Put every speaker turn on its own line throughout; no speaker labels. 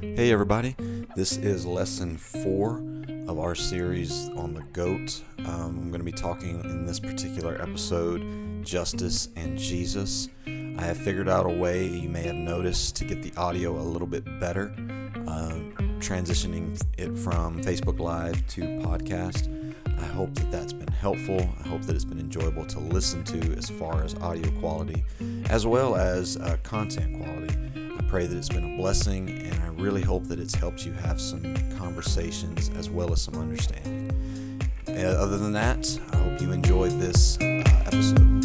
Hey, everybody. This is lesson four of our series on the GOAT. Um, I'm going to be talking in this particular episode justice and Jesus. I have figured out a way, you may have noticed, to get the audio a little bit better, uh, transitioning it from Facebook Live to podcast. I hope that that's been helpful. I hope that it's been enjoyable to listen to as far as audio quality as well as uh, content quality. Pray that it's been a blessing, and I really hope that it's helped you have some conversations as well as some understanding. Uh, other than that, I hope you enjoyed this uh, episode.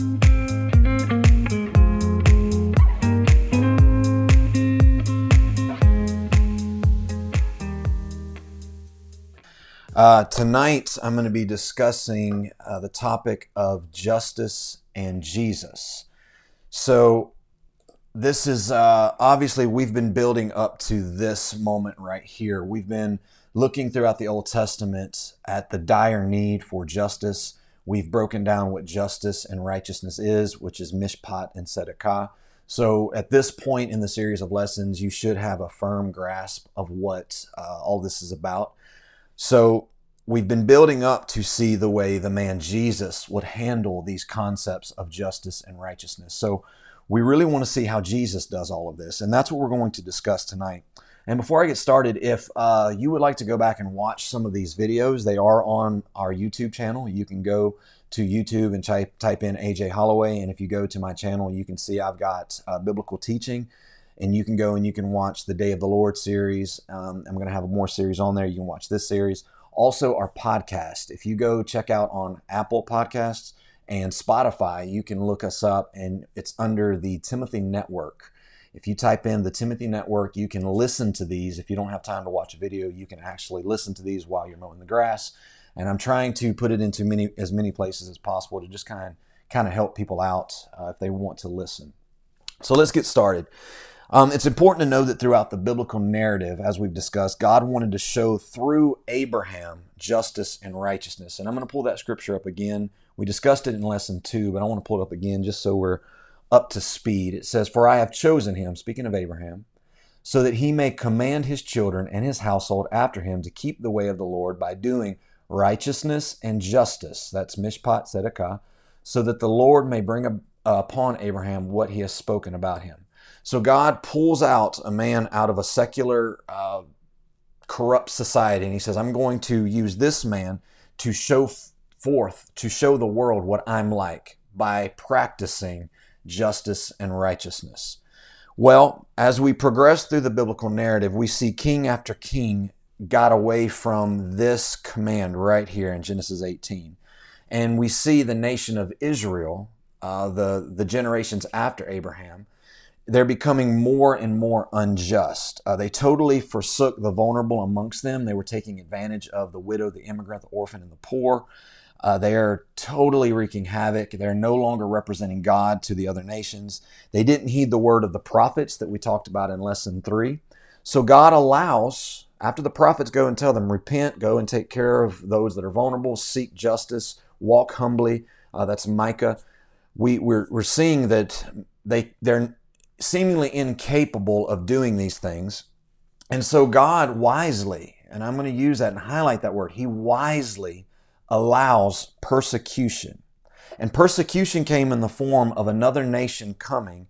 Uh, tonight, I'm going to be discussing uh, the topic of justice and Jesus. So, this is uh, obviously we've been building up to this moment right here. We've been looking throughout the Old Testament at the dire need for justice. We've broken down what justice and righteousness is, which is mishpat and tzedakah. So, at this point in the series of lessons, you should have a firm grasp of what uh, all this is about. So we've been building up to see the way the man Jesus would handle these concepts of justice and righteousness. So we really want to see how Jesus does all of this, and that's what we're going to discuss tonight. And before I get started, if uh, you would like to go back and watch some of these videos, they are on our YouTube channel. You can go to YouTube and type, type in AJ Holloway. And if you go to my channel, you can see I've got uh, biblical teaching. And you can go and you can watch the Day of the Lord series. Um, I'm going to have more series on there. You can watch this series. Also, our podcast. If you go check out on Apple Podcasts and Spotify, you can look us up, and it's under the Timothy Network. If you type in the Timothy Network, you can listen to these. If you don't have time to watch a video, you can actually listen to these while you're mowing the grass. And I'm trying to put it into many as many places as possible to just kind kind of help people out uh, if they want to listen. So let's get started. Um, it's important to know that throughout the biblical narrative, as we've discussed, God wanted to show through Abraham justice and righteousness. And I'm going to pull that scripture up again. We discussed it in lesson two, but I want to pull it up again just so we're up to speed. It says, For I have chosen him, speaking of Abraham, so that he may command his children and his household after him to keep the way of the Lord by doing righteousness and justice. That's Mishpat Tzedakah, so that the Lord may bring upon Abraham what he has spoken about him. So God pulls out a man out of a secular, uh, corrupt society, and he says, I'm going to use this man to show forth, to show the world what I'm like by practicing justice and righteousness. Well, as we progress through the biblical narrative, we see king after king got away from this command right here in Genesis 18. And we see the nation of Israel, uh, the, the generations after Abraham, they're becoming more and more unjust. Uh, they totally forsook the vulnerable amongst them. They were taking advantage of the widow, the immigrant, the orphan, and the poor. Uh, they are totally wreaking havoc. They're no longer representing God to the other nations. They didn't heed the word of the prophets that we talked about in lesson three. So God allows, after the prophets go and tell them, repent, go and take care of those that are vulnerable, seek justice, walk humbly. Uh, that's Micah. We, we're, we're seeing that they, they're seemingly incapable of doing these things. And so God wisely, and I'm going to use that and highlight that word, He wisely allows persecution. And persecution came in the form of another nation coming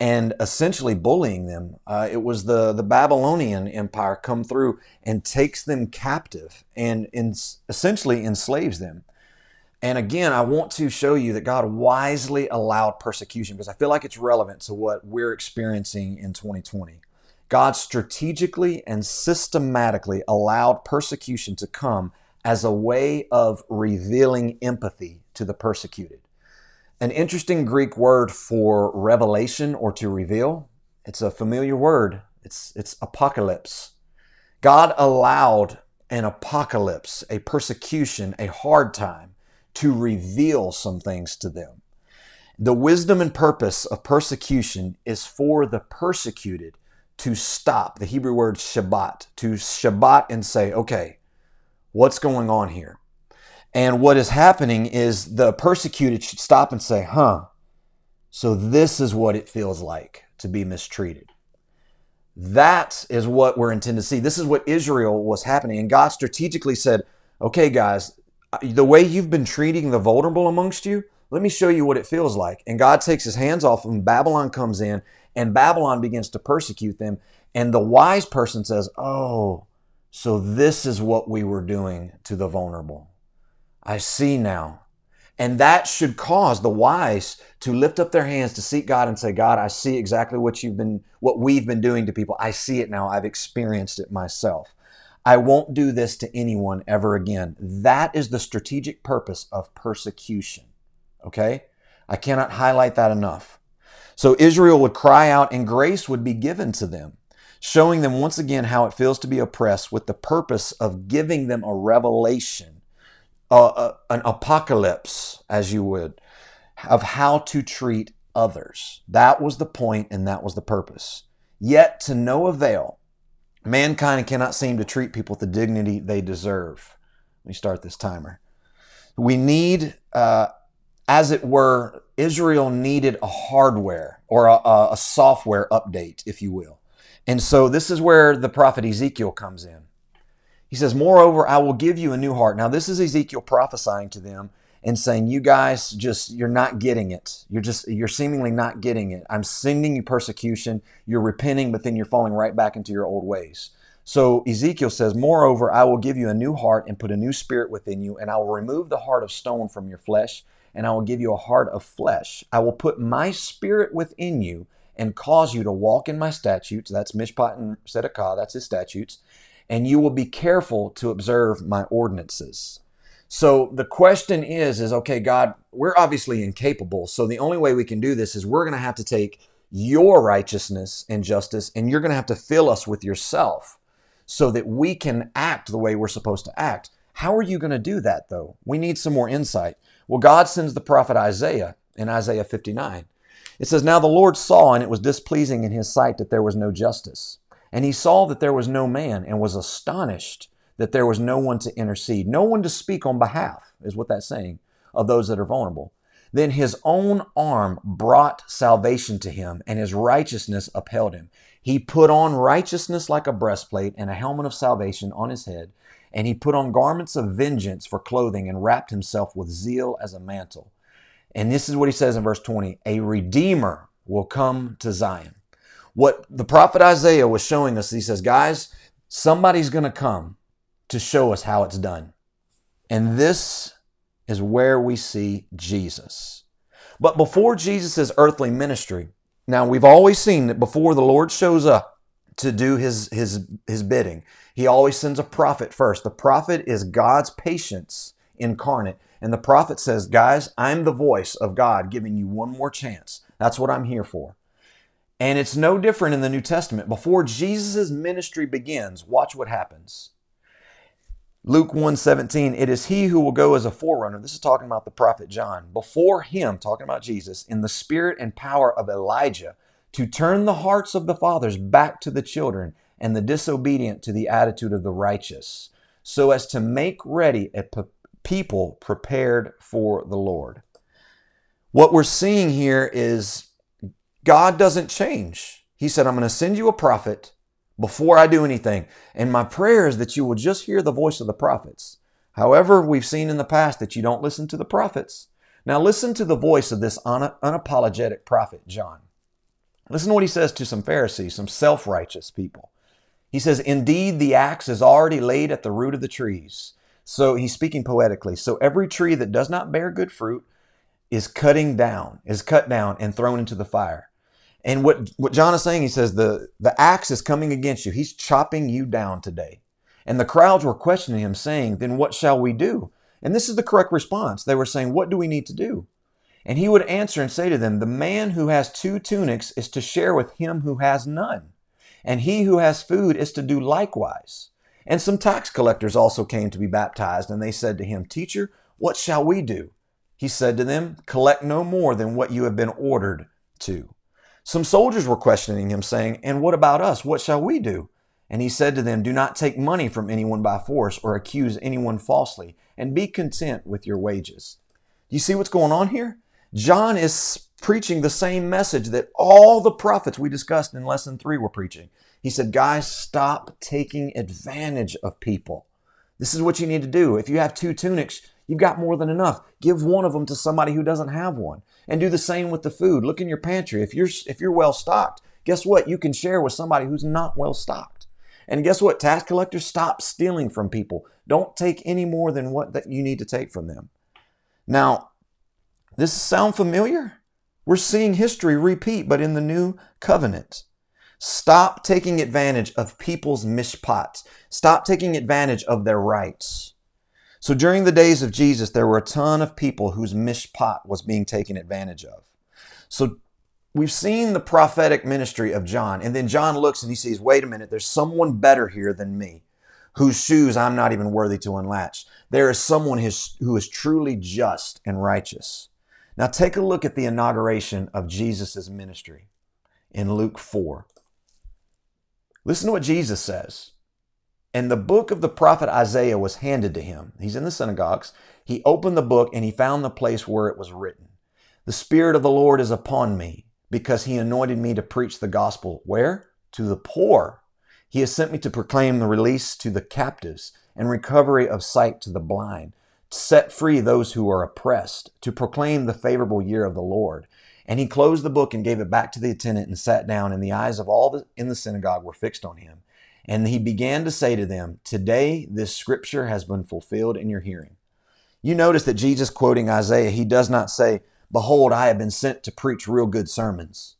and essentially bullying them. Uh, it was the, the Babylonian Empire come through and takes them captive and in, essentially enslaves them. And again, I want to show you that God wisely allowed persecution because I feel like it's relevant to what we're experiencing in 2020. God strategically and systematically allowed persecution to come as a way of revealing empathy to the persecuted. An interesting Greek word for revelation or to reveal, it's a familiar word. It's, it's apocalypse. God allowed an apocalypse, a persecution, a hard time to reveal some things to them. The wisdom and purpose of persecution is for the persecuted to stop, the Hebrew word Shabbat, to Shabbat and say, okay, what's going on here? And what is happening is the persecuted should stop and say, huh, so this is what it feels like to be mistreated. That is what we're intended to see. This is what Israel was happening. And God strategically said, okay, guys, the way you've been treating the vulnerable amongst you, let me show you what it feels like. And God takes his hands off them. Babylon comes in, and Babylon begins to persecute them. And the wise person says, oh, so this is what we were doing to the vulnerable. I see now. And that should cause the wise to lift up their hands to seek God and say, God, I see exactly what you've been, what we've been doing to people. I see it now. I've experienced it myself. I won't do this to anyone ever again. That is the strategic purpose of persecution. Okay? I cannot highlight that enough. So Israel would cry out and grace would be given to them, showing them once again how it feels to be oppressed with the purpose of giving them a revelation an apocalypse, as you would, of how to treat others. That was the point and that was the purpose. Yet to no avail, mankind cannot seem to treat people with the dignity they deserve. Let me start this timer. We need, uh, as it were, Israel needed a hardware or a, a software update, if you will. And so this is where the prophet Ezekiel comes in. He says, Moreover, I will give you a new heart. Now, this is Ezekiel prophesying to them and saying, You guys just, you're not getting it. You're just, you're seemingly not getting it. I'm sending you persecution. You're repenting, but then you're falling right back into your old ways. So Ezekiel says, Moreover, I will give you a new heart and put a new spirit within you, and I will remove the heart of stone from your flesh, and I will give you a heart of flesh. I will put my spirit within you and cause you to walk in my statutes. That's Mishpat and Tzedakah, that's his statutes and you will be careful to observe my ordinances. So the question is, is okay, God, we're obviously incapable. So the only way we can do this is we're going to have to take your righteousness and justice, and you're going to have to fill us with yourself so that we can act the way we're supposed to act. How are you going to do that, though? We need some more insight. Well, God sends the prophet Isaiah in Isaiah 59. It says, Now the Lord saw, and it was displeasing in his sight that there was no justice. And he saw that there was no man and was astonished that there was no one to intercede, no one to speak on behalf, is what that's saying, of those that are vulnerable. Then his own arm brought salvation to him, and his righteousness upheld him. He put on righteousness like a breastplate and a helmet of salvation on his head, and he put on garments of vengeance for clothing and wrapped himself with zeal as a mantle. And this is what he says in verse 20 A redeemer will come to Zion what the prophet Isaiah was showing us, he says, guys, somebody's going to come to show us how it's done. And this is where we see Jesus. But before Jesus' earthly ministry, now we've always seen that before the Lord shows up to do his, his, his bidding, he always sends a prophet first. The prophet is God's patience incarnate. And the prophet says, Guys, I'm the voice of God giving you one more chance. That's what I'm here for. And it's no different in the New Testament. Before Jesus' ministry begins, watch what happens. Luke 1:17, it is he who will go as a forerunner. This is talking about the prophet John. Before him, talking about Jesus, in the spirit and power of Elijah, to turn the hearts of the fathers back to the children and the disobedient to the attitude of the righteous, so as to make ready a people prepared for the Lord. What we're seeing here is God doesn't change. He said, I'm going to send you a prophet before I do anything. And my prayer is that you will just hear the voice of the prophets. However, we've seen in the past that you don't listen to the prophets. Now, listen to the voice of this unapologetic prophet, John. Listen to what he says to some Pharisees, some self righteous people. He says, Indeed, the axe is already laid at the root of the trees. So he's speaking poetically. So every tree that does not bear good fruit is cutting down, is cut down and thrown into the fire. And what, what John is saying, he says, the, the axe is coming against you. He's chopping you down today. And the crowds were questioning him, saying, Then what shall we do? And this is the correct response. They were saying, What do we need to do? And he would answer and say to them, The man who has two tunics is to share with him who has none. And he who has food is to do likewise. And some tax collectors also came to be baptized, and they said to him, Teacher, what shall we do? He said to them, Collect no more than what you have been ordered to. Some soldiers were questioning him, saying, And what about us? What shall we do? And he said to them, Do not take money from anyone by force or accuse anyone falsely, and be content with your wages. You see what's going on here? John is preaching the same message that all the prophets we discussed in lesson three were preaching. He said, Guys, stop taking advantage of people. This is what you need to do. If you have two tunics, you've got more than enough. Give one of them to somebody who doesn't have one. And do the same with the food. Look in your pantry. If you're if you're well stocked, guess what? You can share with somebody who's not well stocked. And guess what? Tax collectors, stop stealing from people. Don't take any more than what that you need to take from them. Now, this sound familiar? We're seeing history repeat, but in the new covenant. Stop taking advantage of people's mishpat. Stop taking advantage of their rights. So during the days of Jesus, there were a ton of people whose mishpat was being taken advantage of. So we've seen the prophetic ministry of John, and then John looks and he sees, wait a minute, there's someone better here than me, whose shoes I'm not even worthy to unlatch. There is someone who is truly just and righteous. Now take a look at the inauguration of Jesus' ministry in Luke 4. Listen to what Jesus says. And the book of the prophet Isaiah was handed to him. He's in the synagogues. He opened the book and he found the place where it was written. The Spirit of the Lord is upon me because he anointed me to preach the gospel. Where? To the poor. He has sent me to proclaim the release to the captives and recovery of sight to the blind, to set free those who are oppressed, to proclaim the favorable year of the Lord. And he closed the book and gave it back to the attendant and sat down, and the eyes of all in the synagogue were fixed on him. And he began to say to them, Today this scripture has been fulfilled in your hearing. You notice that Jesus, quoting Isaiah, he does not say, Behold, I have been sent to preach real good sermons.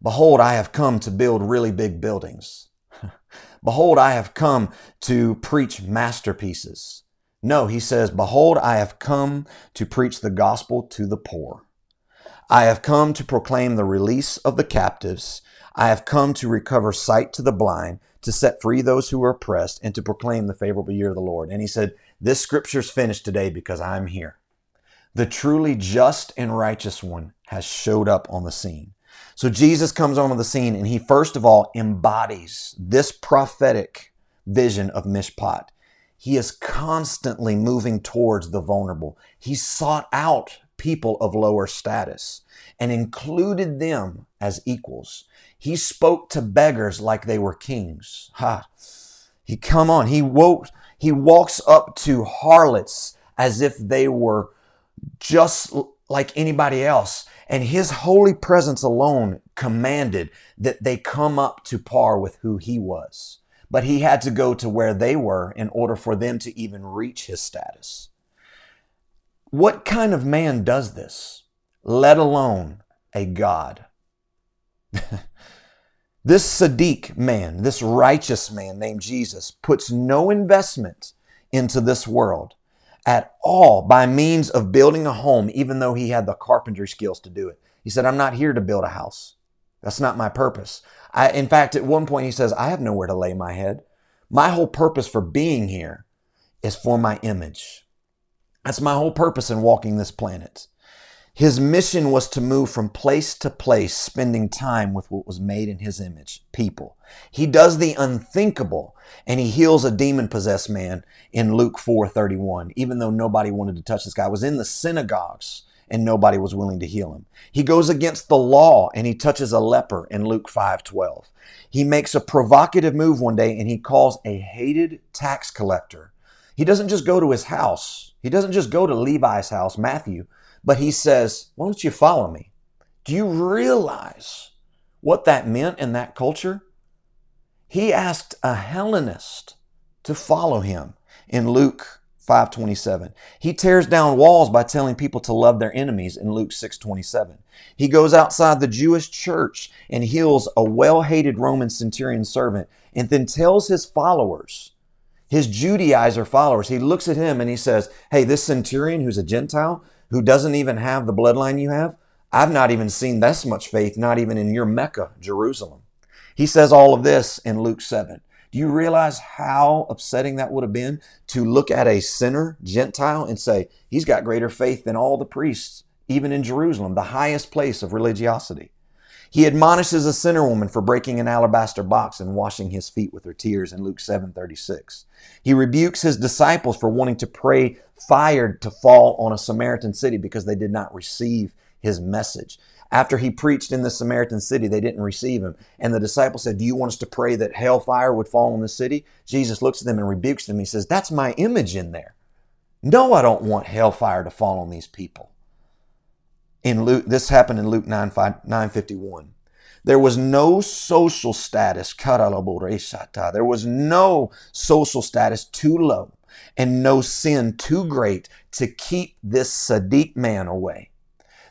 Behold, I have come to build really big buildings. Behold, I have come to preach masterpieces. No, he says, Behold, I have come to preach the gospel to the poor. I have come to proclaim the release of the captives. I have come to recover sight to the blind, to set free those who are oppressed, and to proclaim the favorable year of the Lord. And he said, This scripture's finished today because I'm here. The truly just and righteous one has showed up on the scene. So Jesus comes onto the scene and he first of all embodies this prophetic vision of Mishpat. He is constantly moving towards the vulnerable. He sought out people of lower status and included them as equals. He spoke to beggars like they were kings. Ha. He come on, he woke he walks up to harlots as if they were just like anybody else. And his holy presence alone commanded that they come up to par with who he was. But he had to go to where they were in order for them to even reach his status. What kind of man does this, let alone a God? this Sadiq man, this righteous man named Jesus, puts no investment into this world at all by means of building a home, even though he had the carpentry skills to do it. He said, I'm not here to build a house. That's not my purpose. I, in fact, at one point he says, I have nowhere to lay my head. My whole purpose for being here is for my image. That's my whole purpose in walking this planet. His mission was to move from place to place, spending time with what was made in his image, people. He does the unthinkable and he heals a demon possessed man in Luke 4:31, even though nobody wanted to touch this guy. I was in the synagogues and nobody was willing to heal him. He goes against the law and he touches a leper in Luke 5:12. He makes a provocative move one day and he calls a hated tax collector. He doesn't just go to his house he doesn't just go to Levi's house, Matthew, but he says, Why don't you follow me? Do you realize what that meant in that culture? He asked a Hellenist to follow him in Luke 527. He tears down walls by telling people to love their enemies in Luke 627. He goes outside the Jewish church and heals a well-hated Roman centurion servant and then tells his followers his Judaizer followers, he looks at him and he says, Hey, this centurion who's a Gentile, who doesn't even have the bloodline you have, I've not even seen this much faith, not even in your Mecca, Jerusalem. He says all of this in Luke 7. Do you realize how upsetting that would have been to look at a sinner, Gentile, and say, he's got greater faith than all the priests, even in Jerusalem, the highest place of religiosity? He admonishes a sinner woman for breaking an alabaster box and washing his feet with her tears in Luke 7:36. He rebukes his disciples for wanting to pray fire to fall on a Samaritan city because they did not receive his message. After he preached in the Samaritan city, they didn't receive him. And the disciples said, Do you want us to pray that hellfire would fall on the city? Jesus looks at them and rebukes them. He says, That's my image in there. No, I don't want hellfire to fall on these people. In Luke, this happened in Luke 9, 5, 951. There was no social status, there was no social status too low and no sin too great to keep this Sadiq man away.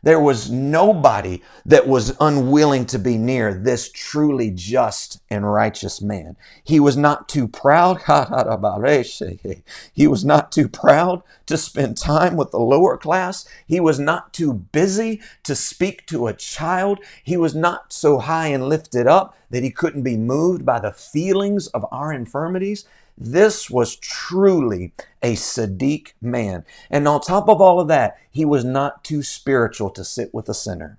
There was nobody that was unwilling to be near this truly just and righteous man. He was not too proud. He was not too proud to spend time with the lower class. He was not too busy to speak to a child. He was not so high and lifted up that he couldn't be moved by the feelings of our infirmities. This was truly a Sadiq man. And on top of all of that, he was not too spiritual to sit with a sinner.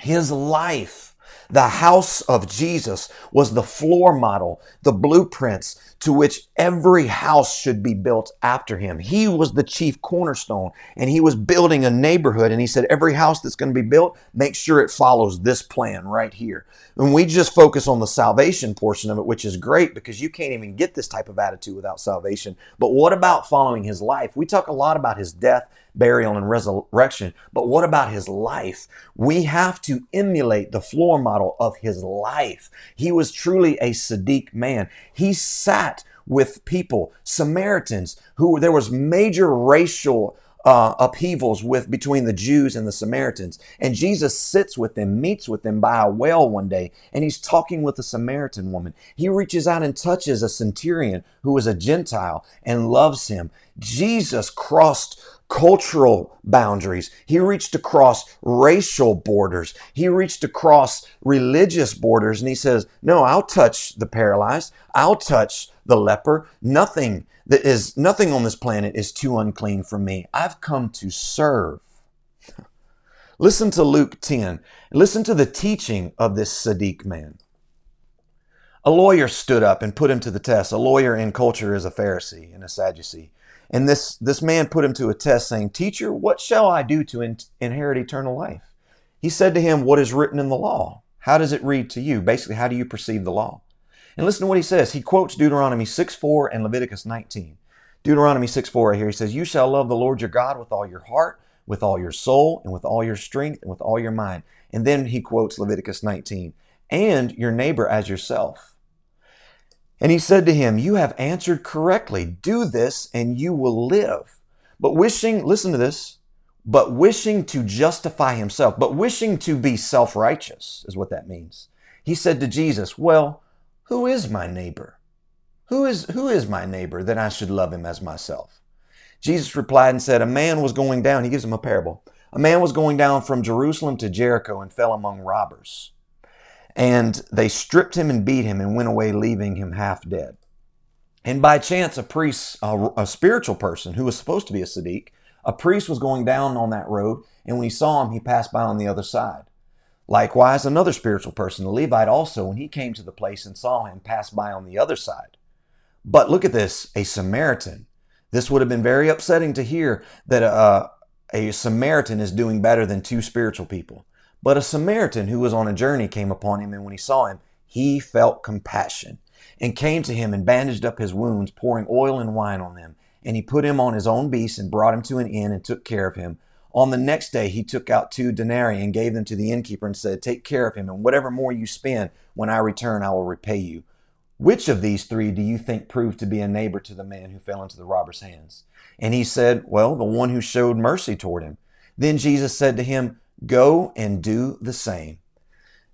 His life the house of Jesus was the floor model, the blueprints to which every house should be built after him. He was the chief cornerstone and he was building a neighborhood. And he said, Every house that's going to be built, make sure it follows this plan right here. And we just focus on the salvation portion of it, which is great because you can't even get this type of attitude without salvation. But what about following his life? We talk a lot about his death burial, and resurrection. But what about his life? We have to emulate the floor model of his life. He was truly a Sadiq man. He sat with people, Samaritans, who there was major racial uh, upheavals with between the Jews and the Samaritans. And Jesus sits with them, meets with them by a well one day, and he's talking with a Samaritan woman. He reaches out and touches a centurion who is a Gentile and loves him. Jesus crossed cultural boundaries. He reached across racial borders. He reached across religious borders. And he says, No, I'll touch the paralyzed. I'll touch the leper. Nothing that is, nothing on this planet is too unclean for me. I've come to serve. Listen to Luke 10. Listen to the teaching of this Sadiq man. A lawyer stood up and put him to the test. A lawyer in culture is a Pharisee and a Sadducee. And this, this man put him to a test, saying, Teacher, what shall I do to in- inherit eternal life? He said to him, What is written in the law? How does it read to you? Basically, how do you perceive the law? And listen to what he says. He quotes Deuteronomy 6 4 and Leviticus 19. Deuteronomy 6 4 right here, he says, You shall love the Lord your God with all your heart, with all your soul, and with all your strength, and with all your mind. And then he quotes Leviticus 19, and your neighbor as yourself. And he said to him, You have answered correctly. Do this and you will live. But wishing, listen to this, but wishing to justify himself, but wishing to be self righteous is what that means. He said to Jesus, Well, who is my neighbor? Who is, who is my neighbor that I should love him as myself? Jesus replied and said, A man was going down, he gives him a parable. A man was going down from Jerusalem to Jericho and fell among robbers and they stripped him and beat him and went away, leaving him half dead. And by chance, a priest, a, a, spiritual person who was supposed to be a Sadiq, a priest was going down on that road, and when he saw him, he passed by on the other side. Likewise, another spiritual person, a Levite, also, when he came to the place and saw him, passed by on the other side. But look at this a Samaritan. This would have been very upsetting to hear that uh, a Samaritan is doing better than two spiritual people. But a Samaritan who was on a journey came upon him, and when he saw him, he felt compassion and came to him and bandaged up his wounds, pouring oil and wine on them. And he put him on his own beast and brought him to an inn and took care of him. On the next day, he took out two denarii and gave them to the innkeeper and said, Take care of him, and whatever more you spend, when I return, I will repay you. Which of these three do you think proved to be a neighbor to the man who fell into the robber's hands? And he said, Well, the one who showed mercy toward him. Then Jesus said to him, Go and do the same.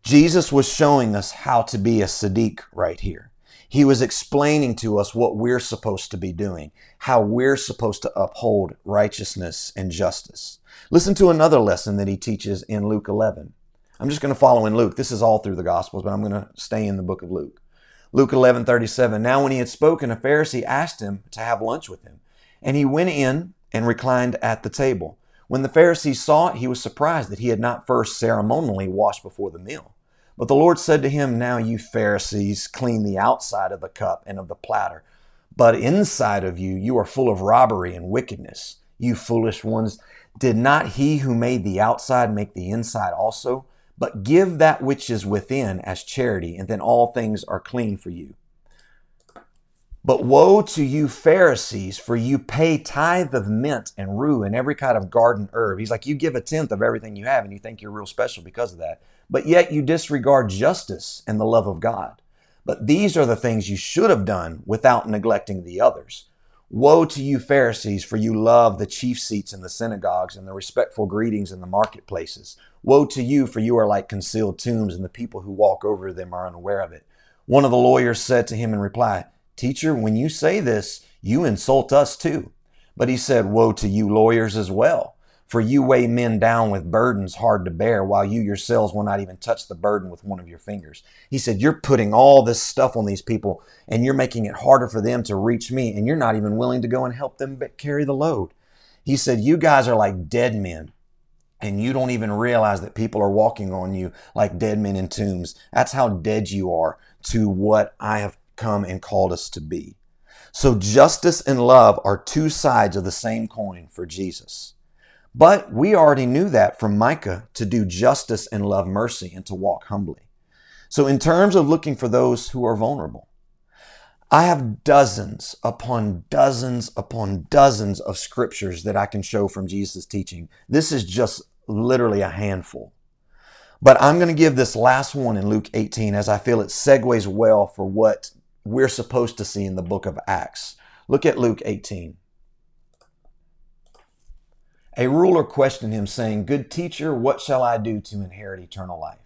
Jesus was showing us how to be a Sadiq right here. He was explaining to us what we're supposed to be doing, how we're supposed to uphold righteousness and justice. Listen to another lesson that he teaches in Luke 11. I'm just going to follow in Luke. This is all through the Gospels, but I'm going to stay in the book of Luke. Luke 11, 37. Now, when he had spoken, a Pharisee asked him to have lunch with him. And he went in and reclined at the table. When the Pharisee saw it, he was surprised that he had not first ceremonially washed before the meal. But the Lord said to him, Now you Pharisees clean the outside of the cup and of the platter, but inside of you, you are full of robbery and wickedness. You foolish ones, Did not he who made the outside make the inside also? But give that which is within as charity, and then all things are clean for you. But woe to you, Pharisees, for you pay tithe of mint and rue and every kind of garden herb. He's like, you give a tenth of everything you have, and you think you're real special because of that. But yet you disregard justice and the love of God. But these are the things you should have done without neglecting the others. Woe to you, Pharisees, for you love the chief seats in the synagogues and the respectful greetings in the marketplaces. Woe to you, for you are like concealed tombs, and the people who walk over them are unaware of it. One of the lawyers said to him in reply, Teacher, when you say this, you insult us too. But he said, Woe to you, lawyers, as well. For you weigh men down with burdens hard to bear, while you yourselves will not even touch the burden with one of your fingers. He said, You're putting all this stuff on these people, and you're making it harder for them to reach me, and you're not even willing to go and help them carry the load. He said, You guys are like dead men, and you don't even realize that people are walking on you like dead men in tombs. That's how dead you are to what I have come and called us to be. So justice and love are two sides of the same coin for Jesus. But we already knew that from Micah to do justice and love mercy and to walk humbly. So in terms of looking for those who are vulnerable, I have dozens upon dozens upon dozens of scriptures that I can show from Jesus' teaching. This is just literally a handful. But I'm going to give this last one in Luke 18 as I feel it segues well for what we're supposed to see in the book of Acts. Look at Luke 18. A ruler questioned him, saying, Good teacher, what shall I do to inherit eternal life?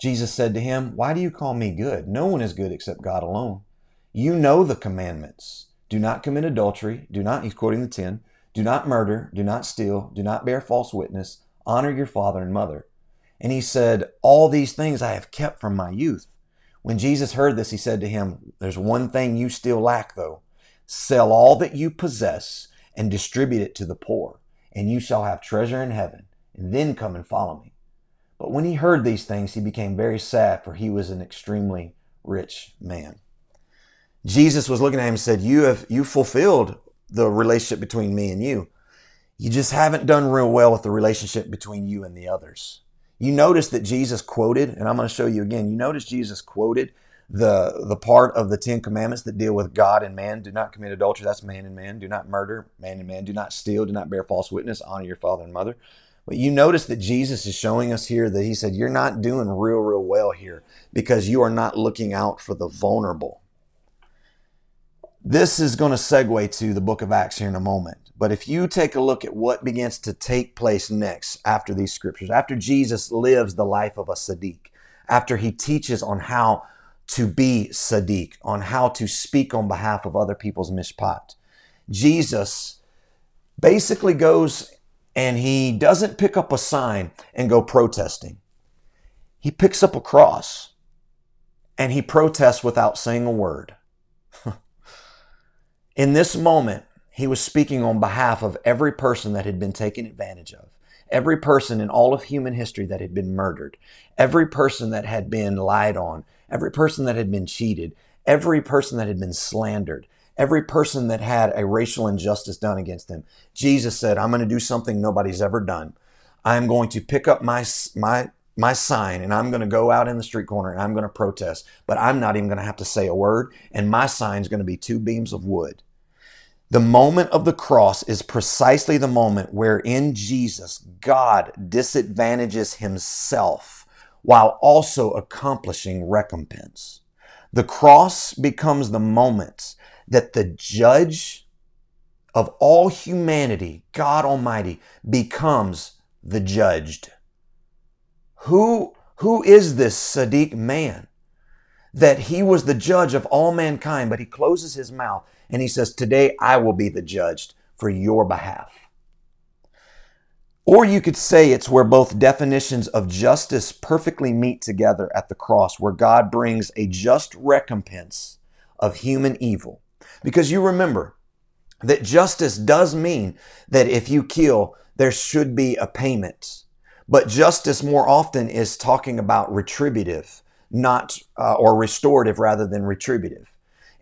Jesus said to him, Why do you call me good? No one is good except God alone. You know the commandments. Do not commit adultery. Do not, he's quoting the 10. Do not murder. Do not steal. Do not bear false witness. Honor your father and mother. And he said, All these things I have kept from my youth. When Jesus heard this, he said to him, There's one thing you still lack, though. Sell all that you possess and distribute it to the poor, and you shall have treasure in heaven, and then come and follow me. But when he heard these things, he became very sad, for he was an extremely rich man. Jesus was looking at him and said, You have you fulfilled the relationship between me and you. You just haven't done real well with the relationship between you and the others. You notice that Jesus quoted, and I'm going to show you again. You notice Jesus quoted the the part of the Ten Commandments that deal with God and man. Do not commit adultery. That's man and man. Do not murder. Man and man. Do not steal. Do not bear false witness. Honor your father and mother. But you notice that Jesus is showing us here that he said, You're not doing real, real well here because you are not looking out for the vulnerable. This is going to segue to the book of Acts here in a moment. But if you take a look at what begins to take place next after these scriptures, after Jesus lives the life of a Sadiq, after he teaches on how to be Sadiq, on how to speak on behalf of other people's mishpat, Jesus basically goes and he doesn't pick up a sign and go protesting. He picks up a cross and he protests without saying a word. In this moment, he was speaking on behalf of every person that had been taken advantage of, every person in all of human history that had been murdered, every person that had been lied on, every person that had been cheated, every person that had been slandered, every person that had a racial injustice done against them. Jesus said, I'm going to do something nobody's ever done. I'm going to pick up my, my, my sign and I'm going to go out in the street corner and I'm going to protest, but I'm not even going to have to say a word. And my sign is going to be two beams of wood. The moment of the cross is precisely the moment where in Jesus, God disadvantages himself while also accomplishing recompense. The cross becomes the moment that the judge of all humanity, God Almighty, becomes the judged. Who, who is this Sadiq man? That he was the judge of all mankind, but he closes his mouth and he says, Today I will be the judged for your behalf. Or you could say it's where both definitions of justice perfectly meet together at the cross, where God brings a just recompense of human evil. Because you remember that justice does mean that if you kill, there should be a payment. But justice more often is talking about retributive, not, uh, or restorative rather than retributive.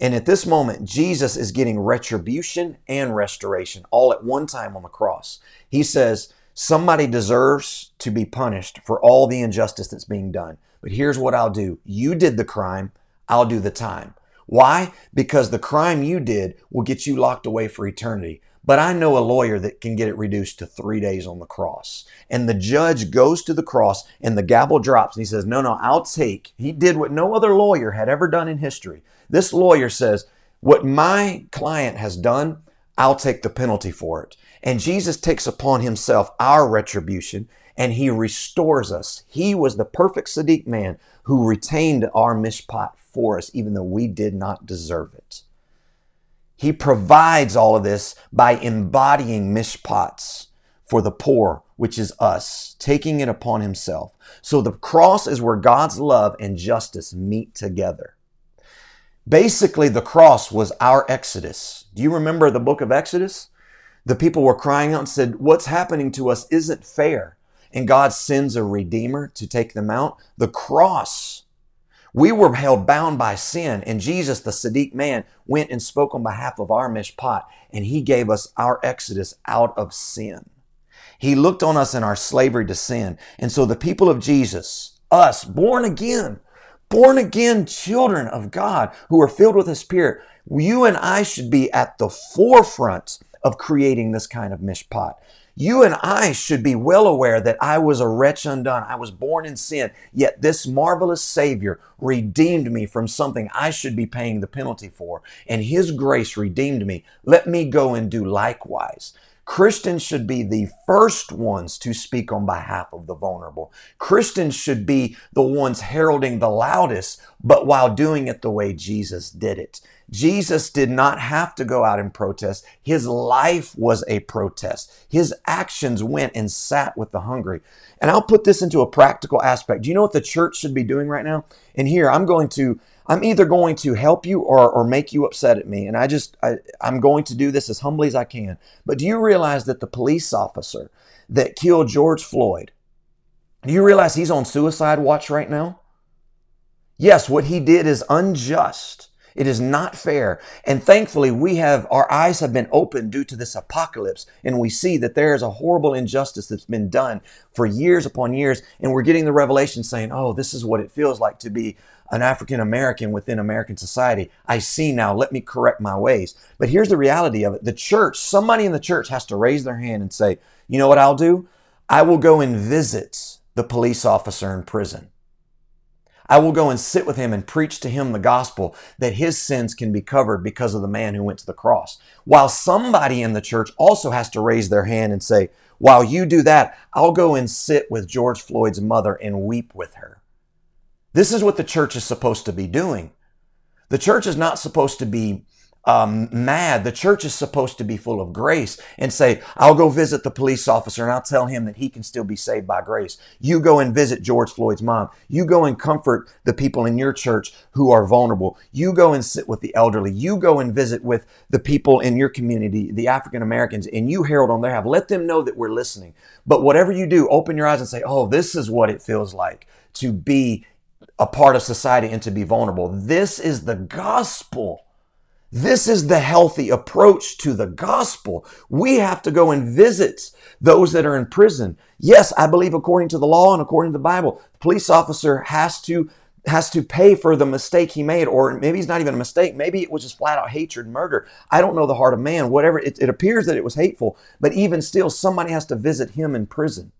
And at this moment, Jesus is getting retribution and restoration all at one time on the cross. He says, Somebody deserves to be punished for all the injustice that's being done. But here's what I'll do you did the crime, I'll do the time. Why? Because the crime you did will get you locked away for eternity. But I know a lawyer that can get it reduced to three days on the cross. And the judge goes to the cross and the gavel drops and he says, No, no, I'll take. He did what no other lawyer had ever done in history. This lawyer says, What my client has done, I'll take the penalty for it. And Jesus takes upon himself our retribution and he restores us. He was the perfect Sadiq man who retained our mishpat for us, even though we did not deserve it. He provides all of this by embodying mishpats for the poor, which is us, taking it upon himself. So the cross is where God's love and justice meet together. Basically, the cross was our exodus. Do you remember the book of Exodus? The people were crying out and said, What's happening to us isn't fair. And God sends a redeemer to take them out. The cross we were held bound by sin, and Jesus, the Sadiq man, went and spoke on behalf of our mishpat, and he gave us our exodus out of sin. He looked on us in our slavery to sin. And so the people of Jesus, us, born again, born again children of God who are filled with the Spirit, you and I should be at the forefront of creating this kind of mishpat. You and I should be well aware that I was a wretch undone. I was born in sin, yet this marvelous Savior redeemed me from something I should be paying the penalty for, and His grace redeemed me. Let me go and do likewise. Christians should be the first ones to speak on behalf of the vulnerable. Christians should be the ones heralding the loudest, but while doing it the way Jesus did it. Jesus did not have to go out and protest. His life was a protest. His actions went and sat with the hungry. And I'll put this into a practical aspect. Do you know what the church should be doing right now? And here I'm going to I'm either going to help you or, or make you upset at me. And I just, I, I'm going to do this as humbly as I can. But do you realize that the police officer that killed George Floyd, do you realize he's on suicide watch right now? Yes, what he did is unjust. It is not fair. And thankfully, we have, our eyes have been opened due to this apocalypse. And we see that there is a horrible injustice that's been done for years upon years. And we're getting the revelation saying, oh, this is what it feels like to be an African American within American society. I see now. Let me correct my ways. But here's the reality of it the church, somebody in the church has to raise their hand and say, you know what I'll do? I will go and visit the police officer in prison. I will go and sit with him and preach to him the gospel that his sins can be covered because of the man who went to the cross. While somebody in the church also has to raise their hand and say, while you do that, I'll go and sit with George Floyd's mother and weep with her. This is what the church is supposed to be doing. The church is not supposed to be um, mad. The church is supposed to be full of grace and say, I'll go visit the police officer and I'll tell him that he can still be saved by grace. You go and visit George Floyd's mom. You go and comfort the people in your church who are vulnerable. You go and sit with the elderly. You go and visit with the people in your community, the African Americans, and you herald on their behalf. Let them know that we're listening. But whatever you do, open your eyes and say, Oh, this is what it feels like to be a part of society and to be vulnerable. This is the gospel. This is the healthy approach to the gospel. We have to go and visit those that are in prison. Yes, I believe according to the law and according to the Bible, the police officer has to has to pay for the mistake he made, or maybe it's not even a mistake. Maybe it was just flat out hatred, murder. I don't know the heart of man. Whatever it, it appears that it was hateful, but even still, somebody has to visit him in prison.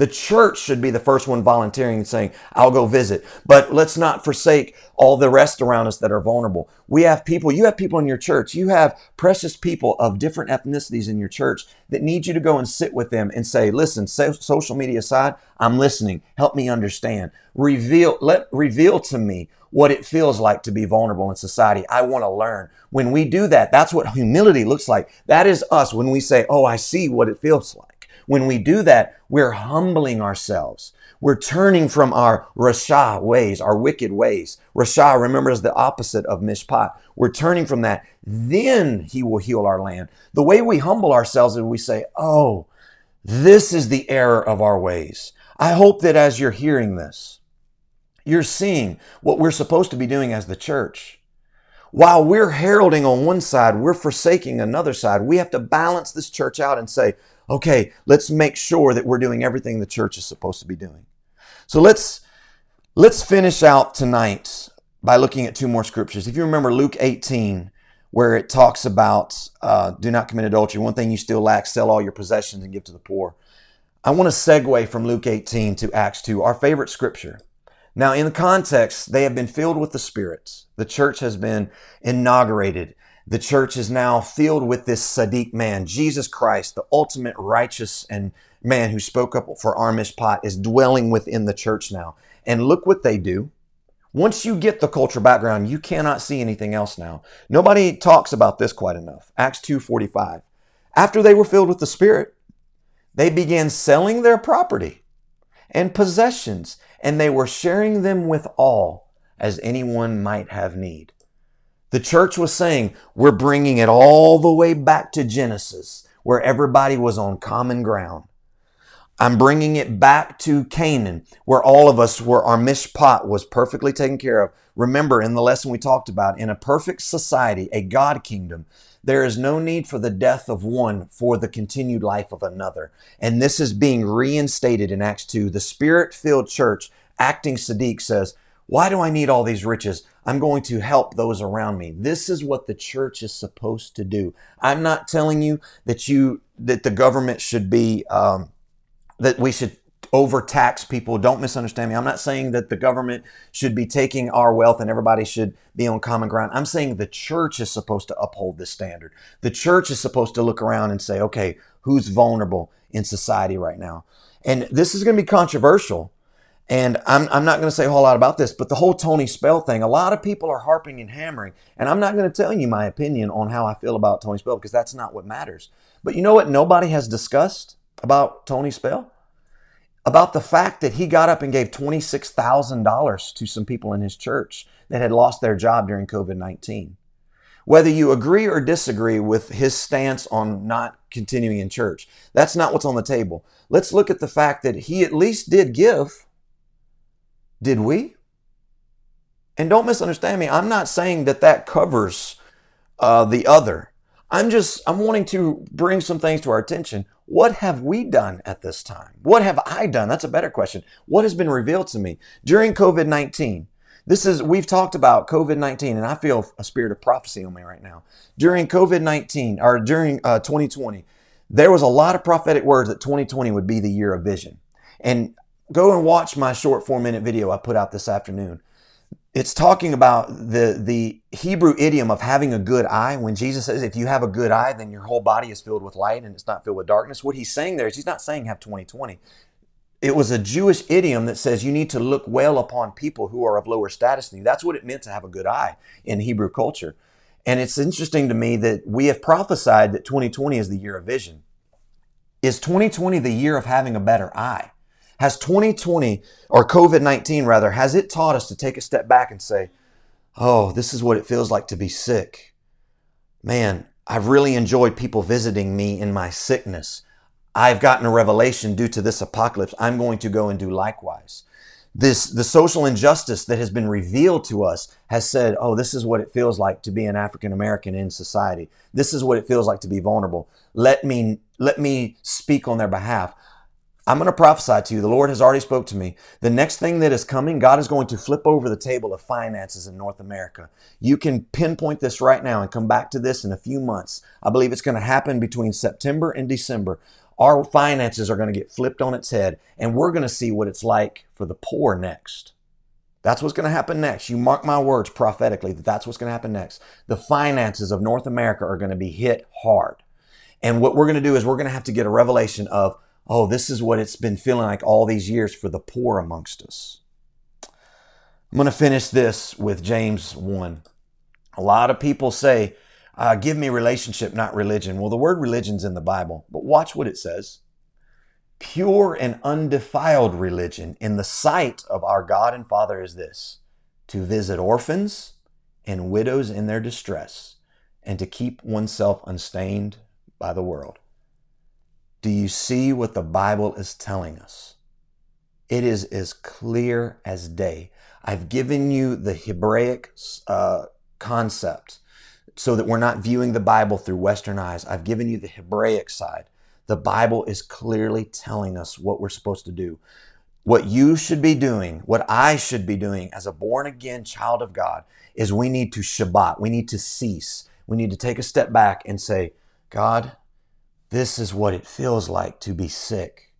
The church should be the first one volunteering and saying, I'll go visit. But let's not forsake all the rest around us that are vulnerable. We have people, you have people in your church, you have precious people of different ethnicities in your church that need you to go and sit with them and say, listen, social media aside, I'm listening. Help me understand. Reveal, let, reveal to me what it feels like to be vulnerable in society. I want to learn. When we do that, that's what humility looks like. That is us when we say, oh, I see what it feels like. When we do that, we're humbling ourselves. We're turning from our rasha ways, our wicked ways. Rasha, remember, is the opposite of mishpat. We're turning from that. Then he will heal our land. The way we humble ourselves is we say, Oh, this is the error of our ways. I hope that as you're hearing this, you're seeing what we're supposed to be doing as the church. while we're heralding on one side, we're forsaking another side. We have to balance this church out and say, okay, let's make sure that we're doing everything the church is supposed to be doing. So let's let's finish out tonight by looking at two more scriptures. If you remember Luke 18, where it talks about uh, do not commit adultery, one thing you still lack, sell all your possessions and give to the poor. I want to segue from Luke 18 to Acts 2, our favorite scripture. Now, in the context, they have been filled with the Spirit. The church has been inaugurated. The church is now filled with this Sadiq man, Jesus Christ, the ultimate righteous and man who spoke up for our mishpat, is dwelling within the church now. And look what they do. Once you get the culture background, you cannot see anything else now. Nobody talks about this quite enough. Acts 2:45. After they were filled with the Spirit, they began selling their property and possessions, and they were sharing them with all as anyone might have need. The church was saying, we're bringing it all the way back to Genesis, where everybody was on common ground. I'm bringing it back to Canaan, where all of us were, our mishpat was perfectly taken care of. Remember, in the lesson we talked about, in a perfect society, a God kingdom, there is no need for the death of one for the continued life of another. And this is being reinstated in Acts 2. The spirit filled church, acting Sadiq, says, Why do I need all these riches? I'm going to help those around me. This is what the church is supposed to do. I'm not telling you that you that the government should be um, that we should overtax people. Don't misunderstand me. I'm not saying that the government should be taking our wealth and everybody should be on common ground. I'm saying the church is supposed to uphold this standard. The church is supposed to look around and say, okay, who's vulnerable in society right now? And this is going to be controversial. And I'm, I'm not going to say a whole lot about this, but the whole Tony Spell thing, a lot of people are harping and hammering. And I'm not going to tell you my opinion on how I feel about Tony Spell because that's not what matters. But you know what nobody has discussed about Tony Spell? about the fact that he got up and gave $26,000 to some people in his church that had lost their job during COVID 19. Whether you agree or disagree with his stance on not continuing in church, that's not what's on the table. Let's look at the fact that he at least did give. Did we? And don't misunderstand me. I'm not saying that that covers uh, the other. I'm just, I'm wanting to bring some things to our attention. What have we done at this time? What have I done? That's a better question. What has been revealed to me during COVID 19? This is, we've talked about COVID 19, and I feel a spirit of prophecy on me right now. During COVID 19, or during uh, 2020, there was a lot of prophetic words that 2020 would be the year of vision. And go and watch my short four minute video I put out this afternoon it's talking about the the Hebrew idiom of having a good eye. When Jesus says, "If you have a good eye, then your whole body is filled with light and it's not filled with darkness." What he's saying there is he's not saying have 2020. It was a Jewish idiom that says you need to look well upon people who are of lower status than you. That's what it meant to have a good eye in Hebrew culture. And it's interesting to me that we have prophesied that 2020 is the year of vision. Is 2020 the year of having a better eye? Has 2020 or COVID 19 rather, has it taught us to take a step back and say, oh, this is what it feels like to be sick? Man, I've really enjoyed people visiting me in my sickness. I've gotten a revelation due to this apocalypse. I'm going to go and do likewise. This, the social injustice that has been revealed to us has said, oh, this is what it feels like to be an African American in society. This is what it feels like to be vulnerable. Let me, let me speak on their behalf. I'm going to prophesy to you. The Lord has already spoke to me. The next thing that is coming, God is going to flip over the table of finances in North America. You can pinpoint this right now and come back to this in a few months. I believe it's going to happen between September and December. Our finances are going to get flipped on its head, and we're going to see what it's like for the poor next. That's what's going to happen next. You mark my words prophetically that that's what's going to happen next. The finances of North America are going to be hit hard. And what we're going to do is we're going to have to get a revelation of oh, this is what it's been feeling like all these years for the poor amongst us. I'm going to finish this with James 1. A lot of people say, uh, give me relationship, not religion. Well, the word religion's in the Bible, but watch what it says. Pure and undefiled religion in the sight of our God and Father is this to visit orphans and widows in their distress and to keep oneself unstained by the world. Do you see what the Bible is telling us? It is as clear as day. I've given you the Hebraic uh, concept so that we're not viewing the Bible through Western eyes. I've given you the Hebraic side. The Bible is clearly telling us what we're supposed to do. What you should be doing, what I should be doing as a born again child of God, is we need to Shabbat. We need to cease. We need to take a step back and say, God, this is what it feels like to be sick.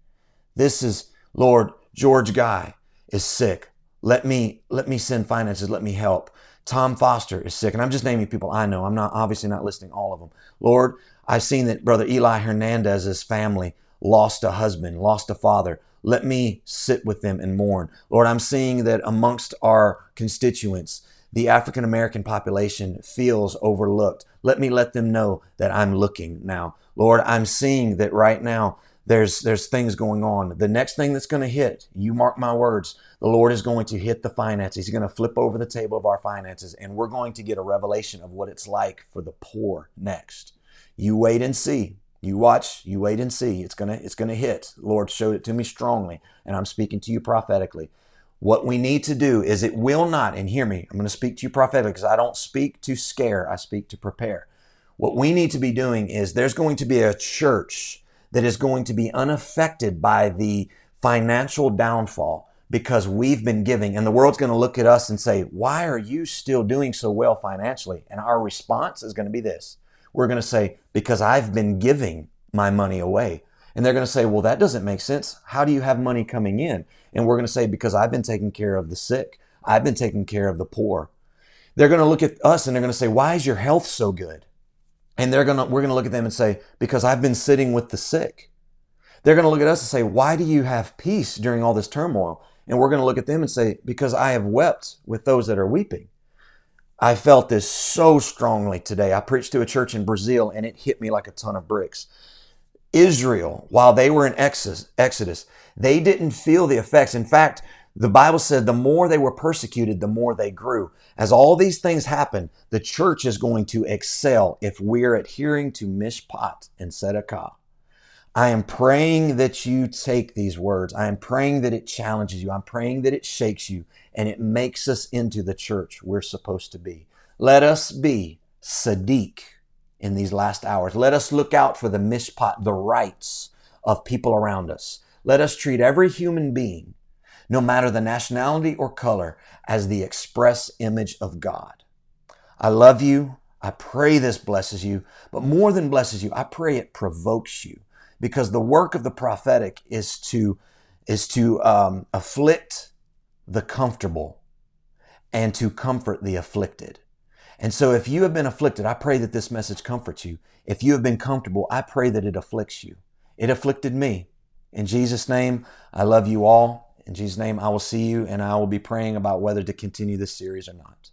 This is, Lord, George Guy is sick. Let me, let me send finances. Let me help. Tom Foster is sick. And I'm just naming people I know. I'm not obviously not listing all of them. Lord, I've seen that Brother Eli Hernandez's family lost a husband, lost a father. Let me sit with them and mourn. Lord, I'm seeing that amongst our constituents, the African American population feels overlooked. Let me let them know that I'm looking now. Lord, I'm seeing that right now there's there's things going on. The next thing that's going to hit, you mark my words, the Lord is going to hit the finances. He's going to flip over the table of our finances and we're going to get a revelation of what it's like for the poor next. You wait and see. You watch, you wait and see. It's going to it's going to hit. Lord showed it to me strongly and I'm speaking to you prophetically. What we need to do is it will not, and hear me, I'm going to speak to you prophetically because I don't speak to scare, I speak to prepare. What we need to be doing is there's going to be a church that is going to be unaffected by the financial downfall because we've been giving. And the world's going to look at us and say, Why are you still doing so well financially? And our response is going to be this we're going to say, Because I've been giving my money away. And they're going to say, Well, that doesn't make sense. How do you have money coming in? And we're going to say, Because I've been taking care of the sick, I've been taking care of the poor. They're going to look at us and they're going to say, Why is your health so good? And they're gonna, we're gonna look at them and say, because I've been sitting with the sick. They're gonna look at us and say, why do you have peace during all this turmoil? And we're gonna look at them and say, because I have wept with those that are weeping. I felt this so strongly today. I preached to a church in Brazil and it hit me like a ton of bricks. Israel, while they were in Exodus, they didn't feel the effects. In fact, the Bible said the more they were persecuted, the more they grew. As all these things happen, the church is going to excel if we're adhering to mishpat and tzedakah. I am praying that you take these words. I am praying that it challenges you. I'm praying that it shakes you and it makes us into the church we're supposed to be. Let us be Sadiq in these last hours. Let us look out for the mishpat, the rights of people around us. Let us treat every human being no matter the nationality or color, as the express image of God. I love you. I pray this blesses you, but more than blesses you, I pray it provokes you because the work of the prophetic is to, is to um, afflict the comfortable and to comfort the afflicted. And so if you have been afflicted, I pray that this message comforts you. If you have been comfortable, I pray that it afflicts you. It afflicted me. In Jesus' name, I love you all. In Jesus' name, I will see you and I will be praying about whether to continue this series or not.